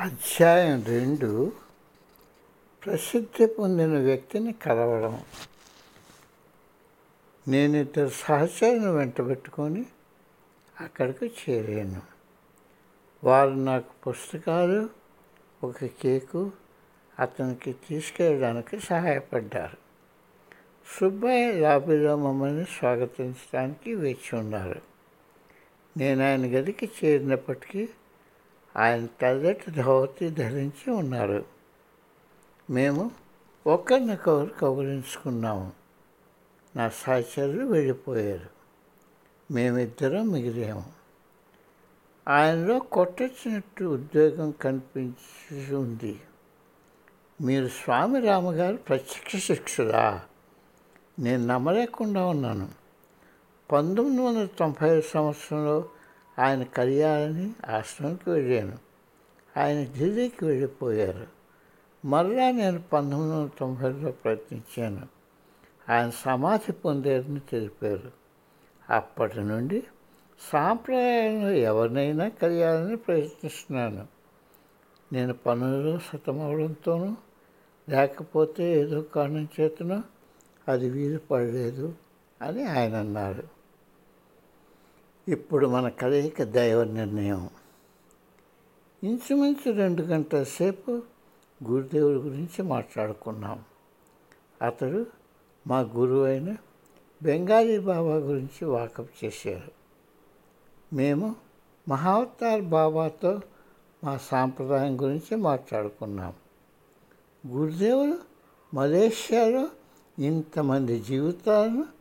అధ్యాయం రెండు. ప్రసిద్ధి పొందిన వ్యక్తిని కలవడం. నేను ఇద్దరు సహచరులను వెంటబెట్టుకొని అక్కడికి చేరాను. వారు నాకు పుస్తకాలు ఒక కేకు అతనికి తీసుకెళ్ళడానికి సహాయపడ్డారు. సుబ్బయ్య లాబీలో మమ్మల్ని స్వాగతించడానికి వేచి ఉన్నారు. నేను ఆయన గదికి చేరినప్పటికీ ఆయన తెల్లటి ధోతి ధరించి ఉన్నారు. మేము ఒకరినొకరు కౌగులించుకున్నాము. నా సహచరులు వెళ్ళిపోయారు. మేమిద్దరం మిగిలాము. ఆయనలో కొట్టొచ్చినట్టు ఉద్యోగం కనిపించి ఉంది. మీరు స్వామి రామగారు ప్రత్యక్ష శిక్షులా నేను నమ్మలేకుండా ఉన్నాను. పంతొమ్మిది వందల తొంభై ఐదు సంవత్సరంలో ఆయన కలియాలని ఆశ్రమంకి వెళ్ళాను. ఆయన ఢిల్లీకి వెళ్ళిపోయారు. మరలా నేను పంతొమ్మిది వందల తొంభైలో ప్రయత్నించాను. ఆయన సమాధి పొందారని తెలిపారు. అప్పటి నుండి సాంప్రదాయంలో ఎవరినైనా కలియాలని ప్రయత్నిస్తున్నాను. నేను పనులు సతమవడంతోనూ లేకపోతే ఏదో కారణం చేతనో అది వీలు పడలేదు అని ఆయన అన్నారు. ఇప్పుడు మన కలయిక దైవ నిర్ణయం. ఇంచుమించు రెండు గంటల సేపు గురుదేవుడి గురించి మాట్లాడుకున్నాం. అతడు మా గురువు అయిన బెంగాలీ బాబా గురించి వాకప్ చేశారు. మేము మహావతార్ బాబాతో మా సాంప్రదాయం గురించి మాట్లాడుకున్నాం. గురుదేవుడు మలేషియాలో ఇంతమంది జీవితాలను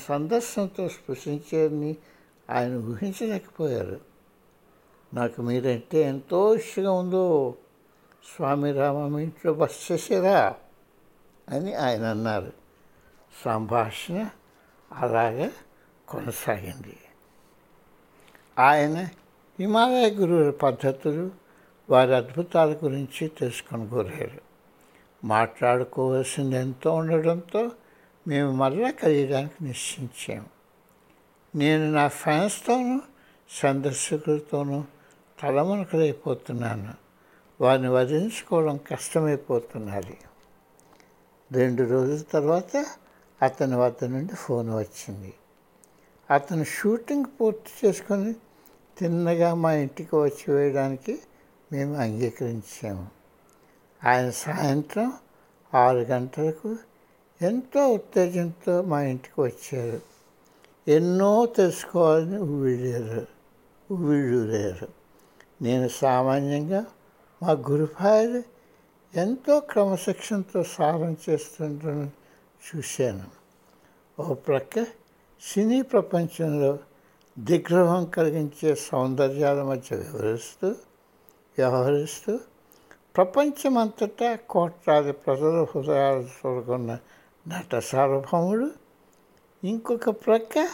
సందర్శనతో స్పృశించారని ఆయన ఊహించలేకపోయారు. నాకు మీరంటే ఎంతో ఇష్టగా ఉందో స్వామి రామ మీ ఇంట్లో బస్ చేసేరా అని ఆయన అన్నారు. సంభాషణ అలాగే కొనసాగింది. ఆయన హిమాలయ గురువుల పద్ధతులు వారి అద్భుతాల గురించి తెలుసుకొని కోరారు. మాట్లాడుకోవాల్సింది ఎంతో ఉండడంతో మేము మరలా కలియడానికి నిశ్చయించాము నేను నా ఫ్యాన్స్తోనూ సందర్శకులతోనూ తలమునకలైపోతున్నాను. వారిని వదిలించుకోవడం కష్టమైపోతున్నది. రెండు రోజుల తర్వాత అతని వద్ద నుండి ఫోన్ వచ్చింది. అతను షూటింగ్ పూర్తి చేసుకొని తిన్నగా మా ఇంటికి వచ్చి వేయడానికి మేము అంగీకరించాము. ఆయన సాయంత్రం ఆరు గంటలకు ఎంతో ఉత్తేజంతో మా ఇంటికి వచ్చారు. ఎన్నో తెలుసుకోవాలని ఉవ్విళ్ళారు ఉవ్విళ్ళూరారు. నేను సామాన్యంగా మా గురుపాయలు ఎంతో క్రమశిక్షణతో సాధన చేస్తుండడం చూశాను. ఓ ప్రక్క సినీ ప్రపంచంలో దిగ్రహం కలిగించే సౌందర్యాల మధ్య వివరిస్తూ వ్యవహరిస్తూ ప్రపంచమంతటా కోట్లాది ప్రజల హృదయాలు చూడకున్న నట సార్వభౌముడు ఇంకొక ప్రక్క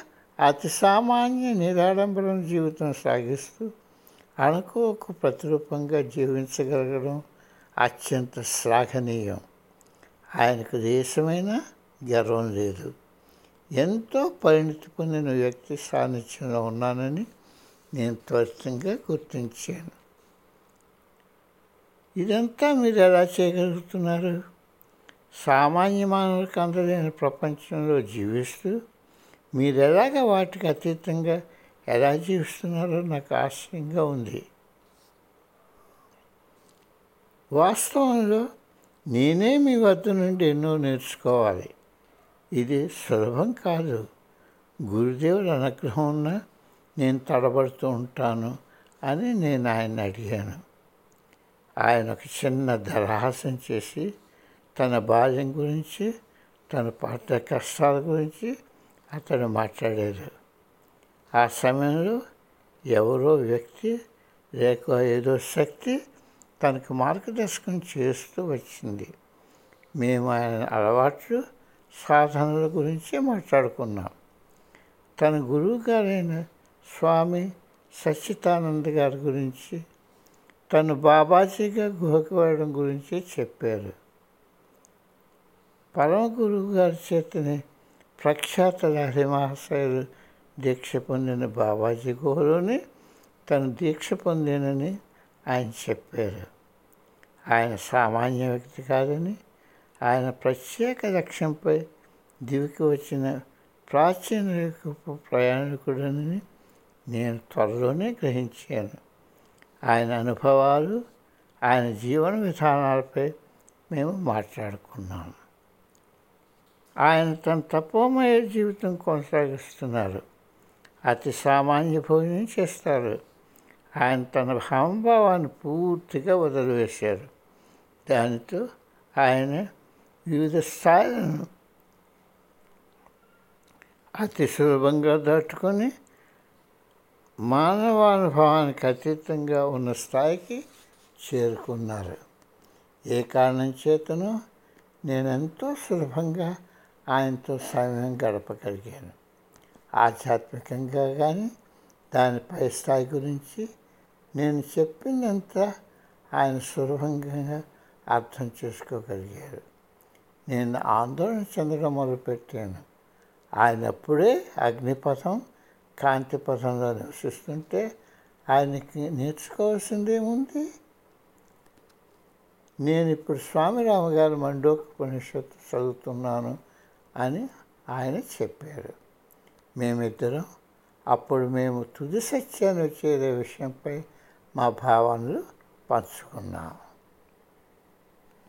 అతి సామాన్య నిరాడంబరం జీవితం సాగిస్తూ అణుకోకు ప్రతిరూపంగా జీవించగలగడం అత్యంత శ్లాఘనీయం. ఆయనకు దేశమైన గర్వం లేదు. ఎంతో పరిణితి పొందిన వ్యక్తి సాన్నిధ్యంలో ఉన్నానని నేను త్వరితంగా గుర్తించాను. ఇదంతా మీరు ఎలా చేయగలుగుతున్నారు? సామాన్య మానవులకు అందలేని ప్రపంచంలో జీవిస్తూ మీరు ఎలాగ వాటికి అతీతంగా ఎలా జీవిస్తున్నారో నాకు ఆశ్చర్యంగా ఉంది. వాస్తవంలో నేనే మీ వద్ద నుండి ఎన్నో నేర్చుకోవాలి. ఇది సులభం కాదు. గురుదేవుడు అనుగ్రహం ఉన్నా నేను తడబడుతూ ఉంటాను అని నేను ఆయన అడిగాను. ఆయన ఒక చిన్న దరహాసం చేసి తన బాల్యం గురించి తన పాత కష్టాల గురించి అతను మాట్లాడారు ఆ సమయంలో ఎవరో వ్యక్తి లేక ఏదో శక్తి తనకు మార్గదర్శకం చేస్తూ వచ్చింది. మేము ఆయన అలవాట్లు సాధనల గురించి మాట్లాడుకున్నాం. తన గురువు గారైన స్వామి సచ్చితానంద్ గారి గురించి తను బాబాజీగా గుహకు వెళ్ళడం గురించి చెప్పారు. పరమ గురువు గారి చేతనే ప్రఖ్యాత లహరి మహాశయులు దీక్ష పొందిన బాబాజీ గుహలోనే తను దీక్ష పొందినని ఆయన చెప్పారు. ఆయన సామాన్య వ్యక్తి కాదని ఆయన ప్రత్యేక లక్ష్యంపై దివికి వచ్చిన ప్రాచీన ప్రయాణికుడని నేను త్వరలోనే గ్రహించాను. ఆయన అనుభవాలు ఆయన జీవన విధానాలపై మేము మాట్లాడుకున్నాము. ఆయన తన తపోమయ జీవితం కొనసాగిస్తున్నారు. అతి సామాన్య భోజనం చేస్తారు. ఆయన తన హామభావాన్ని పూర్తిగా వదిలివేశారు. దానితో ఆయన వివిధ స్థాయిలను అతి సులభంగా దాటుకొని మానవానుభవానికి అతీతంగా ఉన్న స్థాయికి చేరుకున్నారు. ఏ కారణం చేతను నేను ఎంతో సులభంగా ఆయనతో సమయం గడపగలిగాను ఆధ్యాత్మికంగా కానీ దాని పై స్థాయి గురించి నేను చెప్పినంత ఆయన సులభంగా అర్థం చేసుకోగలిగారు. నేను ఆందోళన చెందడం మొదలుపెట్టాను. ఆయన అప్పుడే అగ్నిపథం కాంతిపథంలో నివసిస్తుంటే ఆయనకి నేర్చుకోవాల్సిందేముంది? నేను ఇప్పుడు స్వామి రామగారి మండోక ఉపనిషత్తు చదువుతున్నాను. అని ఆయన చెప్పారు మేమిద్దరం అప్పుడు మేము తుది సత్యాన్ని చేరే విషయంపై మా భావనలు పంచుకున్నాము